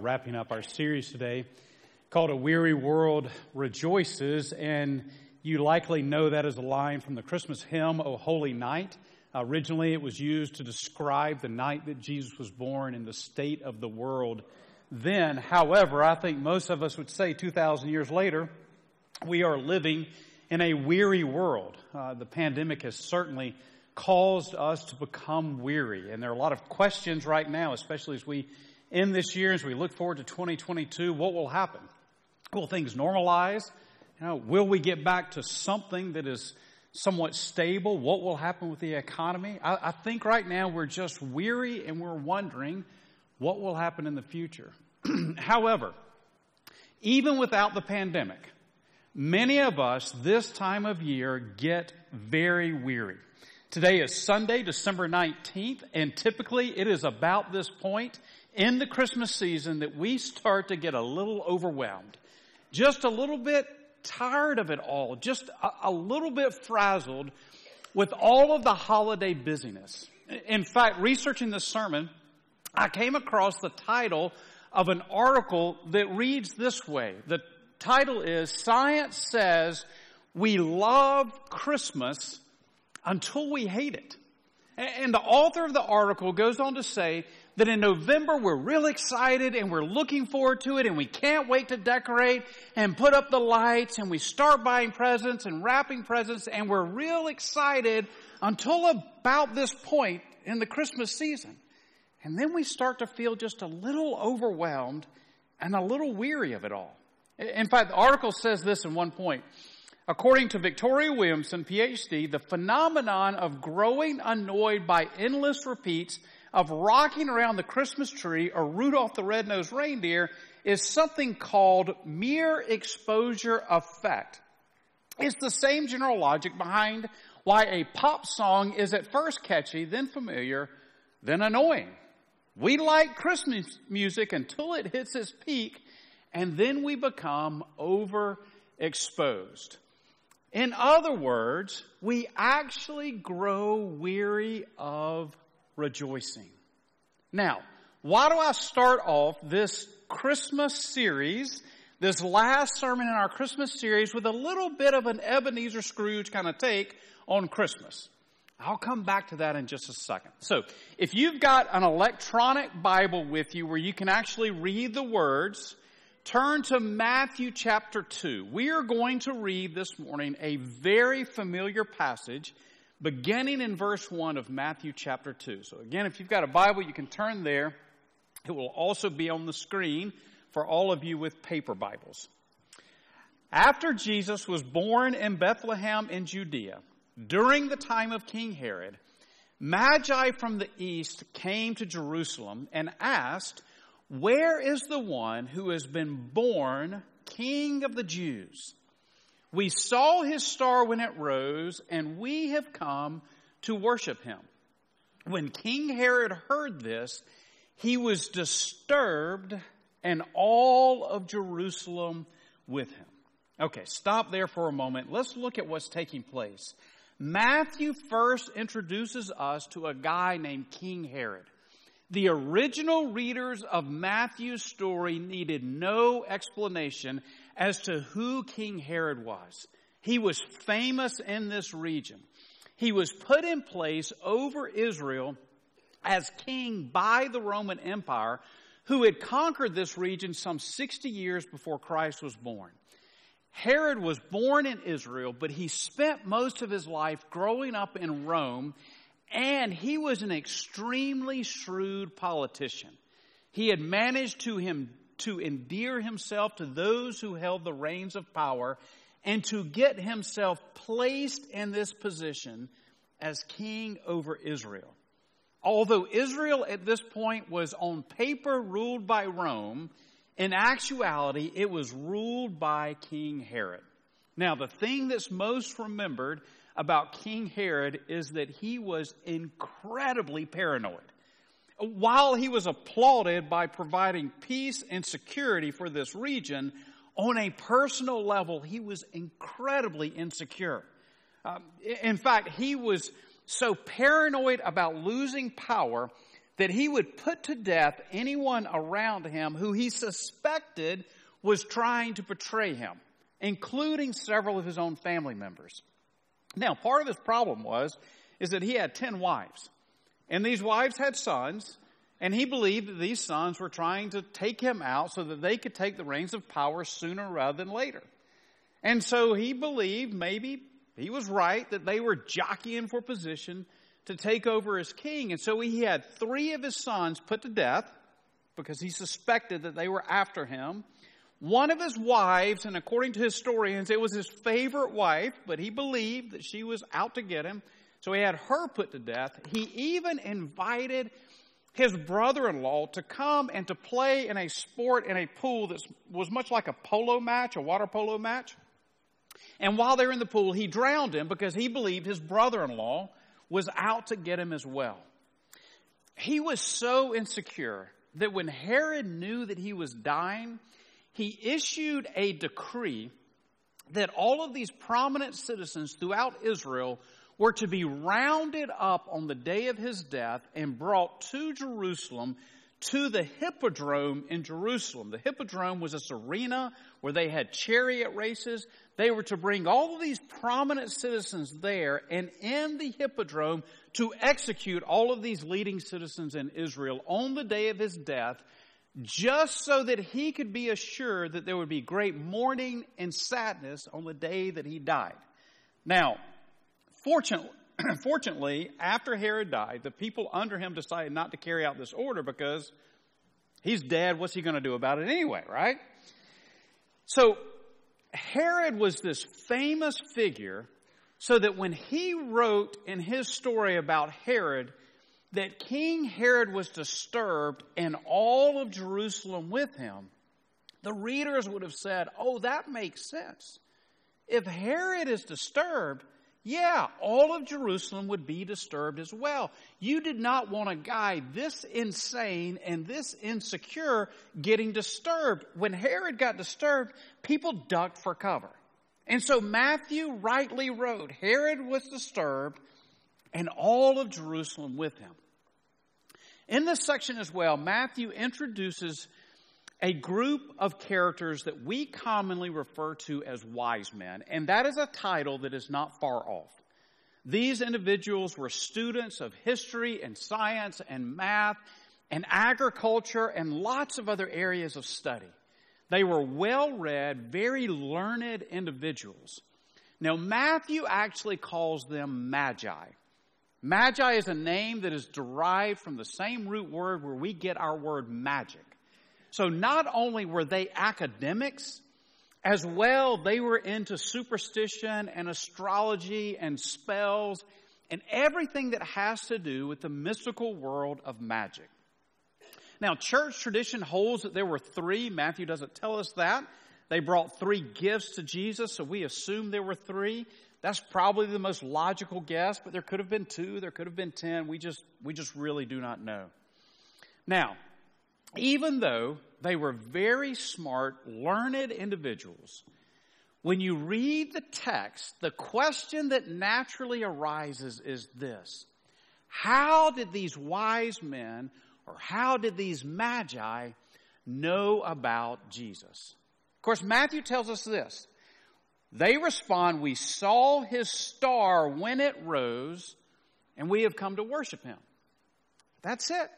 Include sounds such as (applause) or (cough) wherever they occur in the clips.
Wrapping up our series today called A Weary World Rejoices, and you likely know that as a line from the Christmas hymn, O Holy Night. originally, it was used to describe the night that Jesus was born and the state of the world then. However, I think most of us would say 2,000 years later, we are living in a weary world. Uh, the pandemic has certainly caused us to become weary, and there are a lot of questions right now, especially as we in this year as we look forward to 2022, what will happen? Will things normalize? You know, will we get back to something that is somewhat stable? What will happen with the economy? I, I think right now we're just weary and we're wondering what will happen in the future. (clears throat) However, even without the pandemic, many of us this time of year get very weary. Today is Sunday, December 19th, and typically it is about this point in the Christmas season that we start to get a little overwhelmed, just a little bit tired of it all, just a, a little bit frazzled with all of the holiday busyness. In fact, researching this sermon, I came across the title of an article that reads this way. The title is Science Says We Love Christmas Until We Hate It. And the author of the article goes on to say that in November we're real excited and we're looking forward to it and we can't wait to decorate and put up the lights and we start buying presents and wrapping presents and we're real excited until about this point in the Christmas season. And then we start to feel just a little overwhelmed and a little weary of it all. In fact, the article says this in one point. According to Victoria Williamson, PhD, the phenomenon of growing annoyed by endless repeats of rocking around the Christmas tree or Rudolph the Red-Nosed Reindeer is something called mere exposure effect. It's the same general logic behind why a pop song is at first catchy, then familiar, then annoying. We like Christmas music until it hits its peak, and then we become overexposed. In other words, we actually grow weary of rejoicing. Now, why do I start off this Christmas series, this last sermon in our Christmas series with a little bit of an Ebenezer Scrooge kind of take on Christmas? I'll come back to that in just a second. So, if you've got an electronic Bible with you where you can actually read the words, turn to Matthew chapter 2. We are going to read this morning a very familiar passage beginning in verse 1 of Matthew chapter 2. So again, if you've got a Bible, you can turn there. It will also be on the screen for all of you with paper Bibles. After Jesus was born in Bethlehem in Judea, during the time of King Herod, Magi from the east came to Jerusalem and asked, Where is the one who has been born King of the Jews? We saw his star when it rose, and we have come to worship him. When King Herod heard this, he was disturbed, and all of Jerusalem with him. Okay, stop there for a moment. Let's look at what's taking place. Matthew first introduces us to a guy named King Herod. The original readers of Matthew's story needed no explanation as to who King Herod was. He was famous in this region. He was put in place over Israel as king by the Roman Empire, who had conquered this region some 60 years before Christ was born. Herod was born in Israel, but he spent most of his life growing up in Rome, and he was an extremely shrewd politician. He had managed to him to endear himself to those who held the reins of power and to get himself placed in this position as king over Israel. Although Israel at this point was on paper ruled by Rome, in actuality it was ruled by King Herod. Now, the thing that's most remembered about King Herod is that he was incredibly paranoid while he was applauded by providing peace and security for this region, on a personal level, he was incredibly insecure. Um, in fact, he was so paranoid about losing power that he would put to death anyone around him who he suspected was trying to betray him, including several of his own family members. Now, part of his problem was, is that he had 10 wives. And these wives had sons, and he believed that these sons were trying to take him out so that they could take the reins of power sooner rather than later. And so he believed, maybe he was right, that they were jockeying for position to take over as king. And so he had three of his sons put to death because he suspected that they were after him. One of his wives, and according to historians, it was his favorite wife, but he believed that she was out to get him. So he had her put to death. He even invited his brother-in-law to come and to play in a sport in a pool that was much like a polo match, a water polo match. And while they were in the pool, he drowned him because he believed his brother-in-law was out to get him as well. He was so insecure that when Herod knew that he was dying, he issued a decree that all of these prominent citizens throughout Israel were to be rounded up on the day of his death and brought to Jerusalem to the hippodrome in Jerusalem. The hippodrome was this arena where they had chariot races. They were to bring all of these prominent citizens there and in the hippodrome to execute all of these leading citizens in Israel on the day of his death just so that he could be assured that there would be great mourning and sadness on the day that he died. Now, fortunately, (clears throat) fortunately, after Herod died, the people under him decided not to carry out this order because he's dead. What's he going to do about it anyway, right? So Herod was this famous figure so that when he wrote in his story about Herod that King Herod was disturbed and all of Jerusalem with him, the readers would have said, oh, that makes sense. If Herod is disturbed, yeah, all of Jerusalem would be disturbed as well. You did not want a guy this insane and this insecure getting disturbed. When Herod got disturbed, people ducked for cover. And so Matthew rightly wrote, Herod was disturbed and all of Jerusalem with him. In this section as well, Matthew introduces a group of characters that we commonly refer to as wise men, and that is a title that is not far off. These individuals were students of history and science and math and agriculture and lots of other areas of study. They were well read, very learned individuals. Now, Matthew actually calls them magi. Magi is a name that is derived from the same root word where we get our word magic. So not only were they academics, as well, they were into superstition and astrology and spells and everything that has to do with the mystical world of magic. Now, church tradition holds that there were three. Matthew doesn't tell us that. They brought three gifts to Jesus, so we assume there were three. That's probably the most logical guess, but there could have been two, there could have been ten. We just, we just really do not know. Now, even though they were very smart, learned individuals, when you read the text, the question that naturally arises is this. How did these wise men or how did these magi know about Jesus? Of course, Matthew tells us this. They respond, we saw his star when it rose and we have come to worship him. That's it.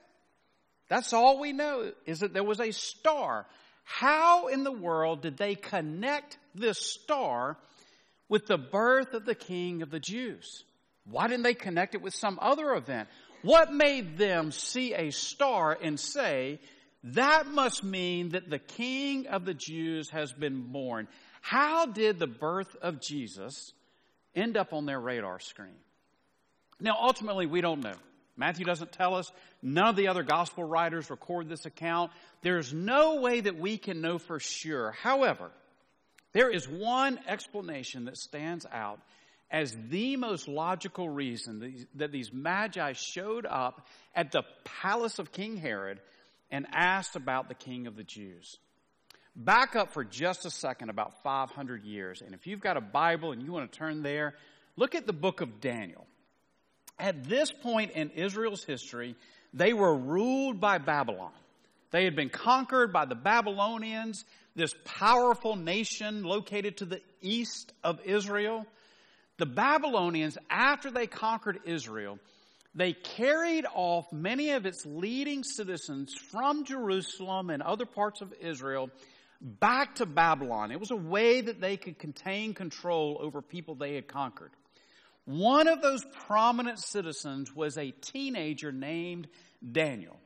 That's all we know is that there was a star. How in the world did they connect this star with the birth of the king of the Jews? Why didn't they connect it with some other event? What made them see a star and say, that must mean that the king of the Jews has been born? How did the birth of Jesus end up on their radar screen? Now, ultimately, we don't know. Matthew doesn't tell us. None of the other gospel writers record this account. There's no way that we can know for sure. However, there is one explanation that stands out as the most logical reason that these magi showed up at the palace of King Herod and asked about the king of the Jews. Back up for just a second, about 500 years. And if you've got a Bible and you want to turn there, look at the book of Daniel. At this point in Israel's history, they were ruled by Babylon. They had been conquered by the Babylonians, this powerful nation located to the east of Israel. The Babylonians, after they conquered Israel, they carried off many of its leading citizens from Jerusalem and other parts of Israel back to Babylon. It was a way that they could contain control over people they had conquered. One of those prominent citizens was a teenager named Daniel.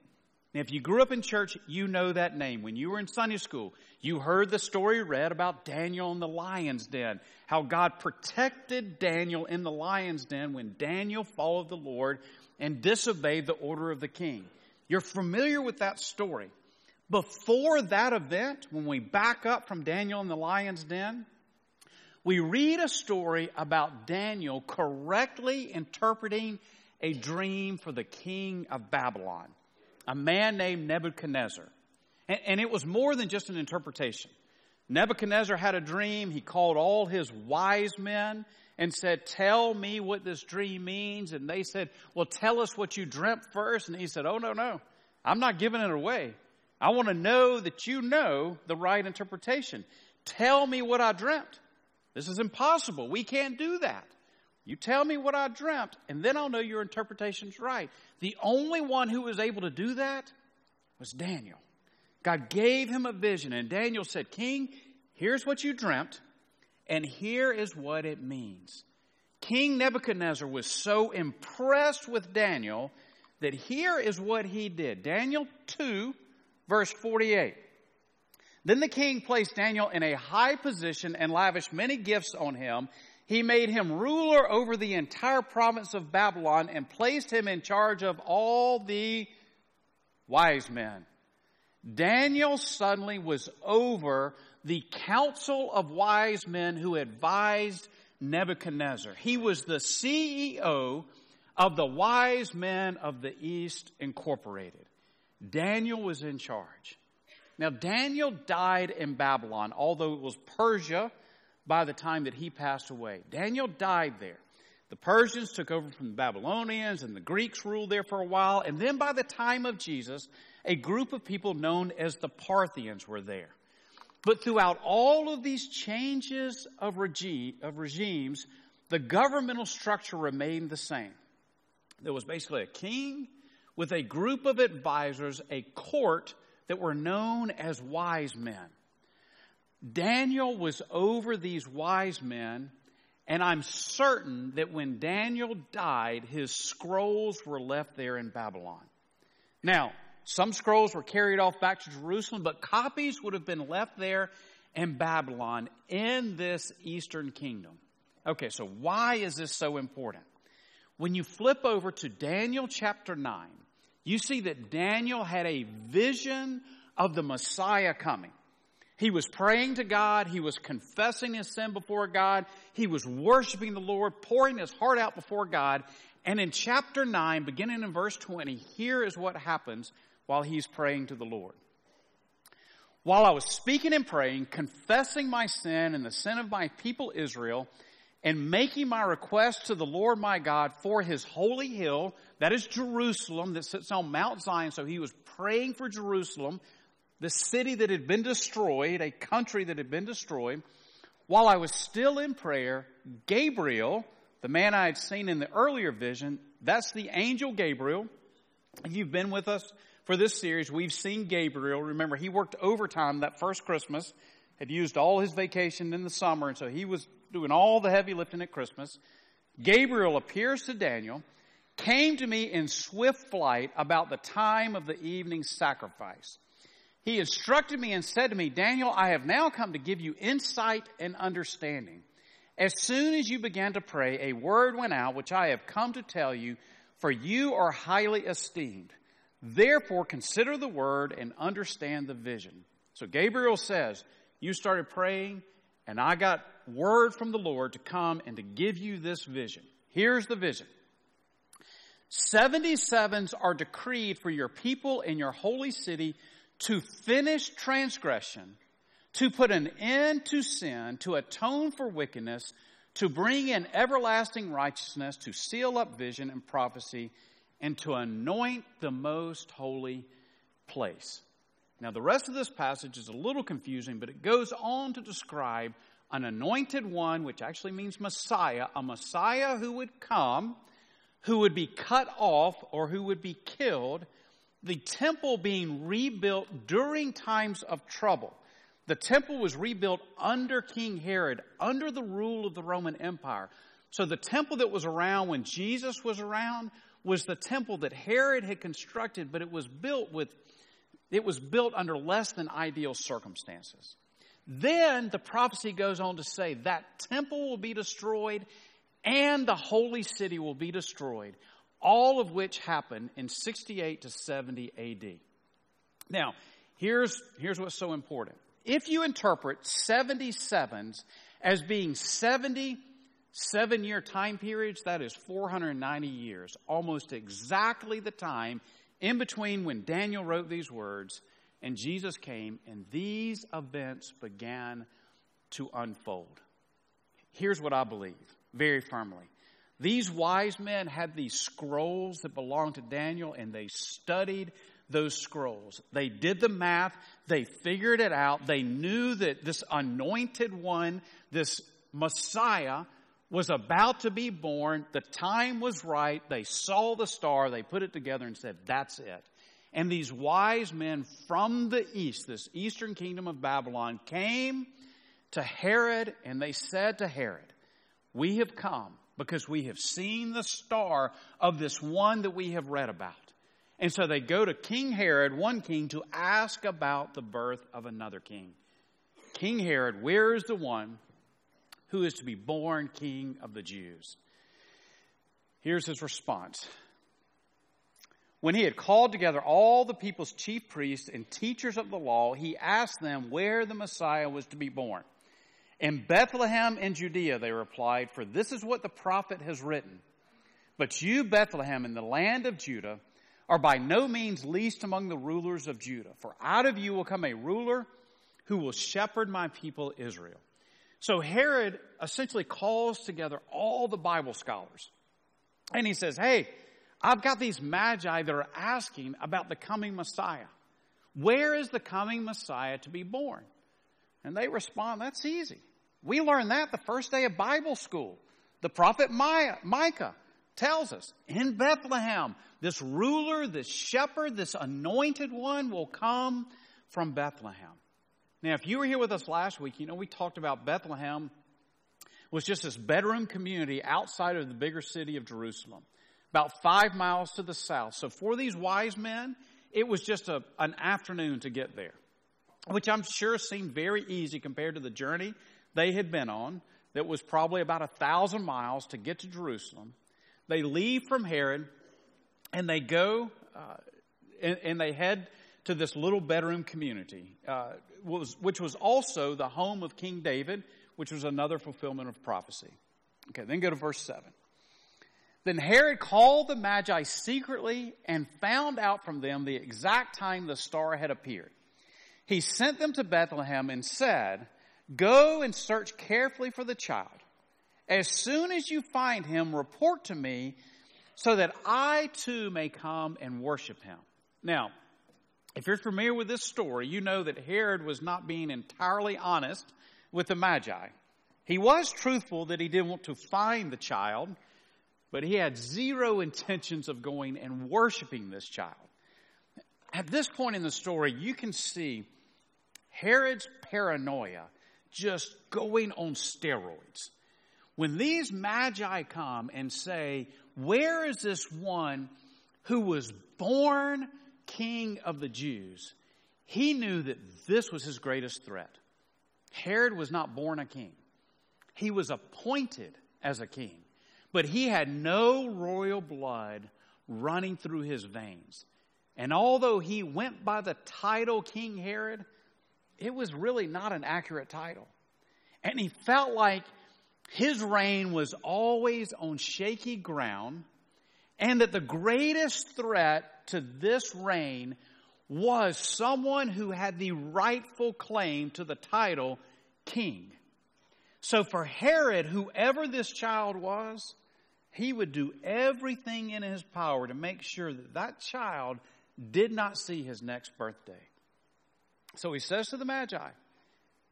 Now, if you grew up in church, you know that name. When you were in Sunday school, you heard the story read about Daniel in the lion's den, how God protected Daniel in the lion's den when Daniel followed the Lord and disobeyed the order of the king. You're familiar with that story. Before that event, when we back up from Daniel in the lion's den, we read a story about Daniel correctly interpreting a dream for the king of Babylon, a man named Nebuchadnezzar. And, and, it was more than just an interpretation. Nebuchadnezzar had a dream. He called all his wise men and said, Tell me what this dream means. And they said, Well, tell us what you dreamt first. And he said, Oh, no, no. I'm not giving it away. I want to know that you know the right interpretation. Tell me what I dreamt. This is impossible. We can't do that. You tell me what I dreamt, and then I'll know your interpretation's right. The only one who was able to do that was Daniel. God gave him a vision, and Daniel said, King, here's what you dreamt, and here is what it means. King Nebuchadnezzar was so impressed with Daniel that here is what he did. Daniel 2, verse 48. Then the king placed Daniel in a high position and lavished many gifts on him. He made him ruler over the entire province of Babylon and placed him in charge of all the wise men. Daniel suddenly was over the council of wise men who advised Nebuchadnezzar. He was the CEO of the wise men of the East Incorporated. Daniel was in charge. Now, Daniel died in Babylon, although it was Persia by the time that he passed away. Daniel died there. The Persians took over from the Babylonians and the Greeks ruled there for a while. And then by the time of Jesus, a group of people known as the Parthians were there. But throughout all of these changes of, regi- of regimes, the governmental structure remained the same. There was basically a king with a group of advisors, a court that were known as wise men. Daniel was over these wise men, and I'm certain that when Daniel died, his scrolls were left there in Babylon. Now, some scrolls were carried off back to Jerusalem, but copies would have been left there in Babylon in this eastern kingdom. Okay, so why is this so important? When you flip over to Daniel chapter 9, you see that Daniel had a vision of the Messiah coming. He was praying to God. He was confessing his sin before God. He was worshiping the Lord, pouring his heart out before God. And in chapter 9, beginning in verse 20, here is what happens while he's praying to the Lord. While I was speaking and praying, confessing my sin and the sin of my people Israel, and making my request to the Lord my God for his holy hill, that is Jerusalem that sits on Mount Zion. So he was praying for Jerusalem, the city that had been destroyed, a country that had been destroyed. While I was still in prayer, Gabriel, the man I had seen in the earlier vision, that's the angel Gabriel. If you've been with us for this series, we've seen Gabriel. Remember, he worked overtime that first Christmas, had used all his vacation in the summer, and so he was doing all the heavy lifting at Christmas. Gabriel appears to Daniel came to me in swift flight about the time of the evening sacrifice. He instructed me and said to me, Daniel, I have now come to give you insight and understanding. As soon as you began to pray, a word went out which I have come to tell you, for you are highly esteemed. Therefore, consider the word and understand the vision. So Gabriel says, You started praying, and I got word from the Lord to come and to give you this vision. Here's the vision 77s are decreed for your people in your holy city to finish transgression, to put an end to sin, to atone for wickedness, to bring in everlasting righteousness, to seal up vision and prophecy, and to anoint the most holy place. Now, the rest of this passage is a little confusing, but it goes on to describe an anointed one, which actually means Messiah, a Messiah who would come, who would be cut off, or who would be killed, the temple being rebuilt during times of trouble. The temple was rebuilt under King Herod, under the rule of the Roman Empire. So the temple that was around when Jesus was around was the temple that Herod had constructed, but it was built with, it was built under less than ideal circumstances. Then the prophecy goes on to say that temple will be destroyed and the holy city will be destroyed, all of which happened in 68 to 70 AD. Now, here's, here's what's so important. If you interpret 77s as being 70 seven year time periods, that is 490 years, almost exactly the time in between when Daniel wrote these words and Jesus came, and these events began to unfold. Here's what I believe very firmly. These wise men had these scrolls that belonged to Daniel, and they studied those scrolls. They did the math, they figured it out, they knew that this anointed one, this Messiah, was about to be born. The time was right. They saw the star. They put it together and said, That's it. And these wise men from the east, this eastern kingdom of Babylon, came to Herod and they said to Herod, We have come because we have seen the star of this one that we have read about. And so they go to King Herod, one king, to ask about the birth of another king. King Herod, where is the one who is to be born king of the Jews? Here's his response when he had called together all the people's chief priests and teachers of the law, he asked them where the Messiah was to be born. In Bethlehem in Judea, they replied, for this is what the prophet has written. But you, Bethlehem, in the land of Judah, are by no means least among the rulers of Judah, for out of you will come a ruler who will shepherd my people Israel. So Herod essentially calls together all the Bible scholars. And he says, hey, I've got these magi that are asking about the coming Messiah. Where is the coming Messiah to be born? And they respond, that's easy. We learned that the first day of Bible school. The prophet Micah tells us in Bethlehem, this ruler, this shepherd, this anointed one will come from Bethlehem. Now, if you were here with us last week, you know we talked about Bethlehem was just this bedroom community outside of the bigger city of Jerusalem about five miles to the south. So for these wise men, it was just a, an afternoon to get there, which I'm sure seemed very easy compared to the journey they had been on. That was probably about a thousand miles to get to Jerusalem. They leave from Herod and they go uh, and, and, they head to this little bedroom community, uh, was, which was also the home of King David, which was another fulfillment of prophecy. Okay, then go to verse 7. Then Herod called the Magi secretly and found out from them the exact time the star had appeared. He sent them to Bethlehem and said, Go and search carefully for the child. As soon as you find him, report to me so that I too may come and worship him. Now, if you're familiar with this story, you know that Herod was not being entirely honest with the Magi. He was truthful that he didn't want to find the child, but he had zero intentions of going and worshiping this child. At this point in the story, you can see Herod's paranoia just going on steroids. When these magi come and say, Where is this one who was born king of the Jews? He knew that this was his greatest threat. Herod was not born a king, he was appointed as a king but he had no royal blood running through his veins. And although he went by the title King Herod, it was really not an accurate title. And he felt like his reign was always on shaky ground and that the greatest threat to this reign was someone who had the rightful claim to the title king. So for Herod, whoever this child was, he would do everything in his power to make sure that that child did not see his next birthday. So he says to the Magi,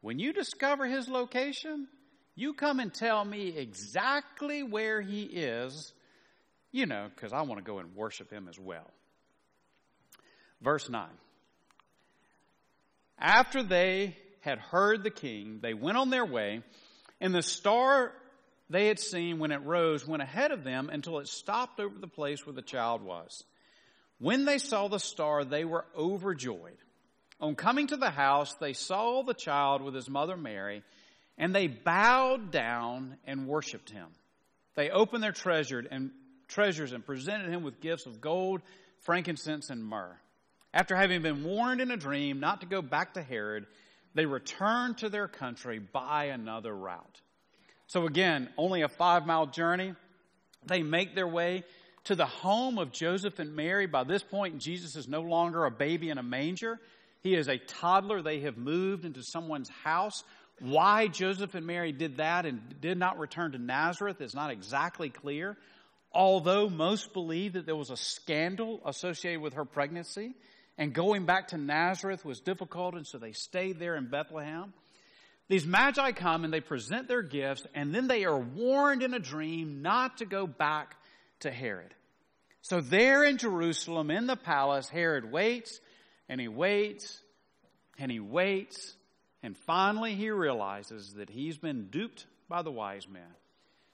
when you discover his location, you come and tell me exactly where he is, you know, because I want to go and worship him as well. Verse 9. After they had heard the king, they went on their way, and the star they had seen when it rose went ahead of them until it stopped over the place where the child was. When they saw the star, they were overjoyed. On coming to the house, they saw the child with his mother Mary, and they bowed down and worshiped him. They opened their treasured and treasures and presented him with gifts of gold, frankincense, and myrrh. After having been warned in a dream not to go back to Herod, they returned to their country by another route. So again, only a five mile journey. They make their way to the home of Joseph and Mary. By this point, Jesus is no longer a baby in a manger. He is a toddler. They have moved into someone's house. Why Joseph and Mary did that and did not return to Nazareth is not exactly clear. Although most believe that there was a scandal associated with her pregnancy and going back to Nazareth was difficult and so they stayed there in Bethlehem. These magi come and they present their gifts and then they are warned in a dream not to go back to Herod. So there in Jerusalem in the palace, Herod waits and he waits and he waits and finally he realizes that he's been duped by the wise men.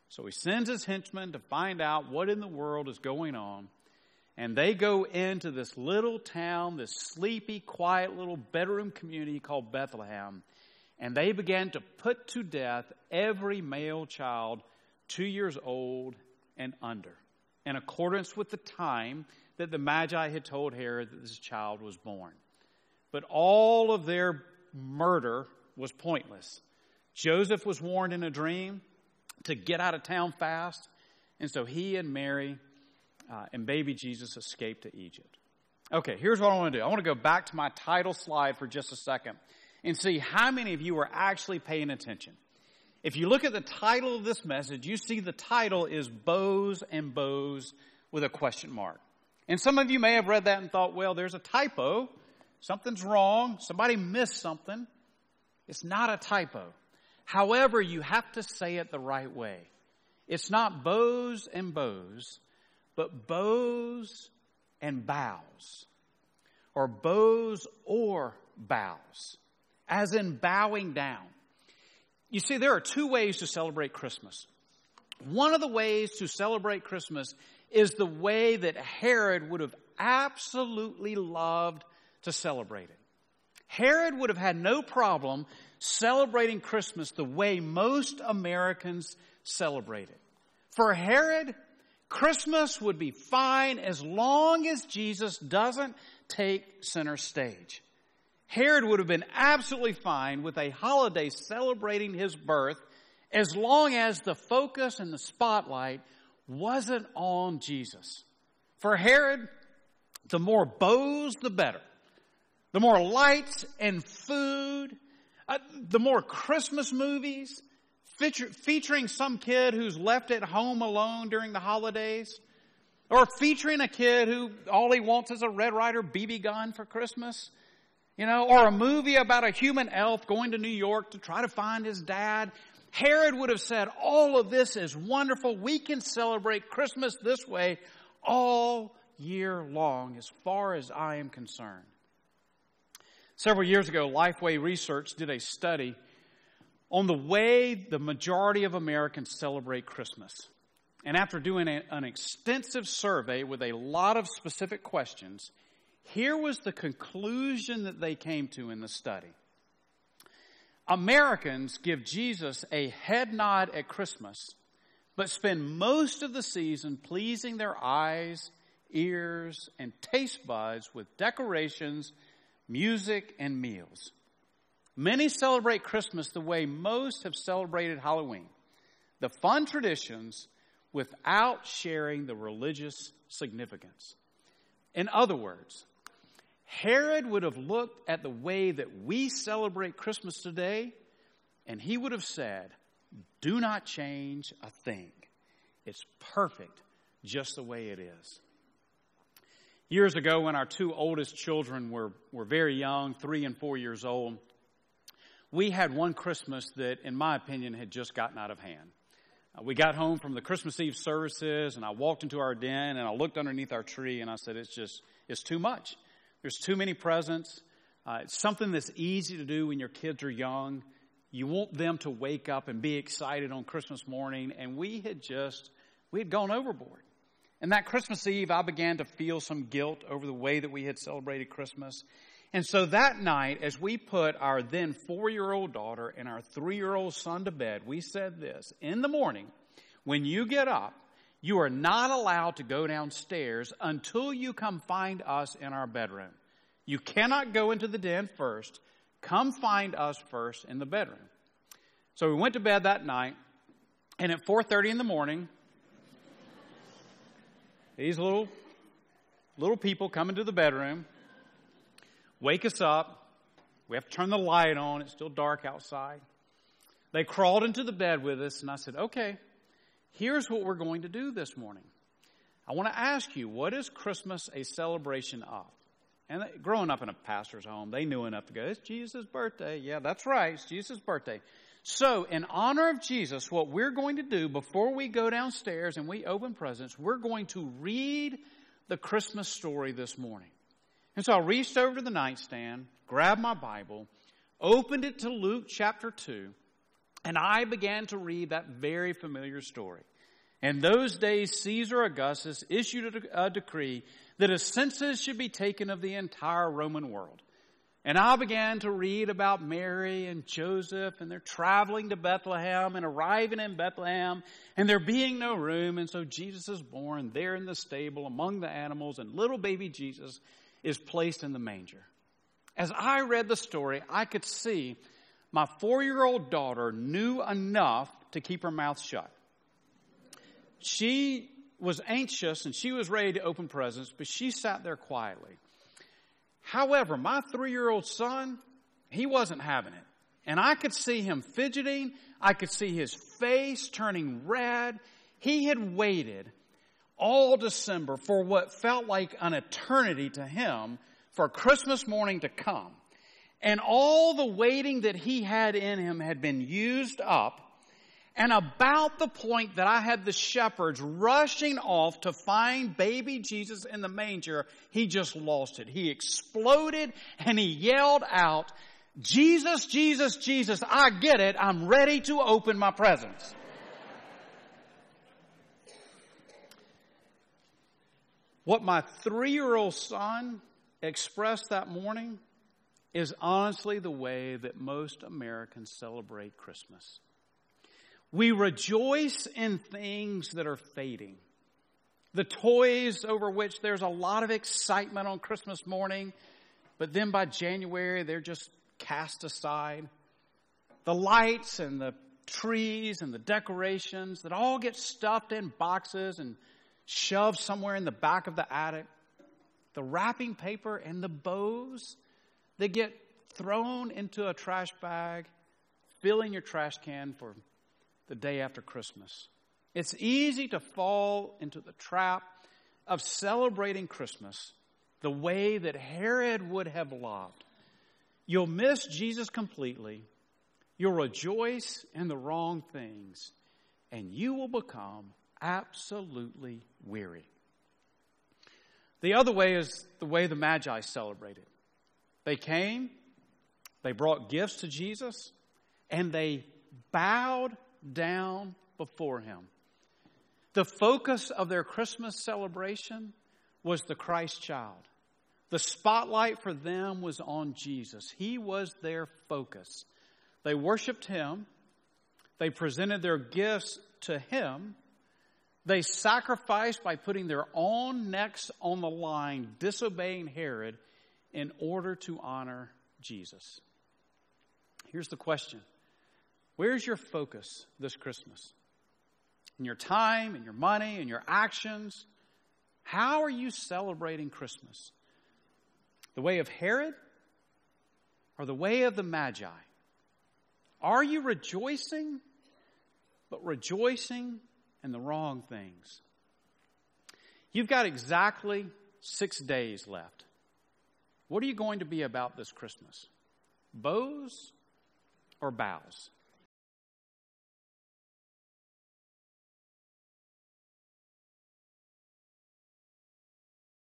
So he sends his henchmen to find out what in the world is going on. And they go into this little town, this sleepy, quiet little bedroom community called Bethlehem and they began to put to death every male child two years old and under, in accordance with the time that the Magi had told Herod that this child was born. But all of their murder was pointless. Joseph was warned in a dream to get out of town fast, and so he and Mary uh, and baby Jesus escaped to Egypt. Okay, here's what I want to do. I want to go back to my title slide for just a second and see how many of you are actually paying attention. If you look at the title of this message, you see the title is Bows and Bows with a question mark. And some of you may have read that and thought, well, there's a typo. Something's wrong. Somebody missed something. It's not a typo. However, you have to say it the right way. It's not bows and bows, but bows and bows. Or bows or bows as in bowing down. You see, there are two ways to celebrate Christmas. One of the ways to celebrate Christmas is the way that Herod would have absolutely loved to celebrate it. Herod would have had no problem celebrating Christmas the way most Americans celebrate it. For Herod, Christmas would be fine as long as Jesus doesn't take center stage. Herod would have been absolutely fine with a holiday celebrating his birth as long as the focus and the spotlight wasn't on Jesus. For Herod, the more bows, the better. The more lights and food, uh, the more Christmas movies feature, featuring some kid who's left at home alone during the holidays, or featuring a kid who all he wants is a Red Ryder BB gun for Christmas you know, or a movie about a human elf going to New York to try to find his dad. Herod would have said, all of this is wonderful. We can celebrate Christmas this way all year long as far as I am concerned. Several years ago, Lifeway Research did a study on the way the majority of Americans celebrate Christmas. And after doing a, an extensive survey with a lot of specific questions, here was the conclusion that they came to in the study. Americans give Jesus a head nod at Christmas, but spend most of the season pleasing their eyes, ears, and taste buds with decorations, music, and meals. Many celebrate Christmas the way most have celebrated Halloween. The fun traditions without sharing the religious significance. In other words, Herod would have looked at the way that we celebrate Christmas today, and he would have said, do not change a thing. It's perfect just the way it is. Years ago, when our two oldest children were, were very young, three and four years old, we had one Christmas that, in my opinion, had just gotten out of hand. Uh, we got home from the Christmas Eve services, and I walked into our den, and I looked underneath our tree, and I said, "It's just, it's too much. There's too many presents. Uh, it's something that's easy to do when your kids are young. You want them to wake up and be excited on Christmas morning, and we had just, we had gone overboard. And that Christmas Eve, I began to feel some guilt over the way that we had celebrated Christmas. And so that night, as we put our then four year old daughter and our three year old son to bed, we said this In the morning, when you get up, you are not allowed to go downstairs until you come find us in our bedroom. You cannot go into the den first. Come find us first in the bedroom. So we went to bed that night, and at 4:30 in the morning, these little, little people come into the bedroom, wake us up. We have to turn the light on. It's still dark outside. They crawled into the bed with us, and I said, okay, here's what we're going to do this morning. I want to ask you, what is Christmas a celebration of? And growing up in a pastor's home, they knew enough to go, it's Jesus' birthday. Yeah, that's right. It's Jesus' birthday. So, in honor of Jesus, what we're going to do before we go downstairs and we open presents, we're going to read the Christmas story this morning. And so I reached over to the nightstand, grabbed my Bible, opened it to Luke chapter 2, and I began to read that very familiar story. In those days, Caesar Augustus issued a, decree that a census should be taken of the entire Roman world. And I began to read about Mary and Joseph, and they're traveling to Bethlehem and arriving in Bethlehem, and there being no room. And so Jesus is born there in the stable among the animals, and little baby Jesus is placed in the manger. As I read the story, I could see my four year old daughter knew enough to keep her mouth shut. She was anxious and she was ready to open presents, but she sat there quietly. However, my three year old son, he wasn't having it. And I could see him fidgeting. I could see his face turning red. He had waited all December for what felt like an eternity to him for Christmas morning to come. And all the waiting that he had in him had been used up and about the point that I had the shepherds rushing off to find baby Jesus in the manger, he just lost it. He exploded and he yelled out, Jesus, Jesus, Jesus, I get it. I'm ready to open my presents. what my three year old son expressed that morning is honestly the way that most Americans celebrate Christmas. We rejoice in things that are fading. The toys over which there's a lot of excitement on Christmas morning, but then by January they're just cast aside. The lights and the trees and the decorations that all get stuffed in boxes and shoved somewhere in the back of the attic. The wrapping paper and the bows that get thrown into a trash bag, filling your trash can for the day after Christmas. It's easy to fall into the trap of celebrating Christmas the way that Herod would have loved. You'll miss Jesus completely. You'll rejoice in the wrong things, and you will become absolutely weary. The other way is the way the Magi celebrated. They came, they brought gifts to Jesus, and they bowed down before him. The focus of their Christmas celebration was the Christ child. The spotlight for them was on Jesus. He was their focus. They worshiped him. They presented their gifts to him. They sacrificed by putting their own necks on the line, disobeying Herod in order to honor Jesus. Here's the question Where's your focus this Christmas? In your time, in your money, in your actions? How are you celebrating Christmas? The way of Herod or the way of the Magi? Are you rejoicing but rejoicing in the wrong things. You've got exactly six days left. What are you going to be about this Christmas? Bows or bows?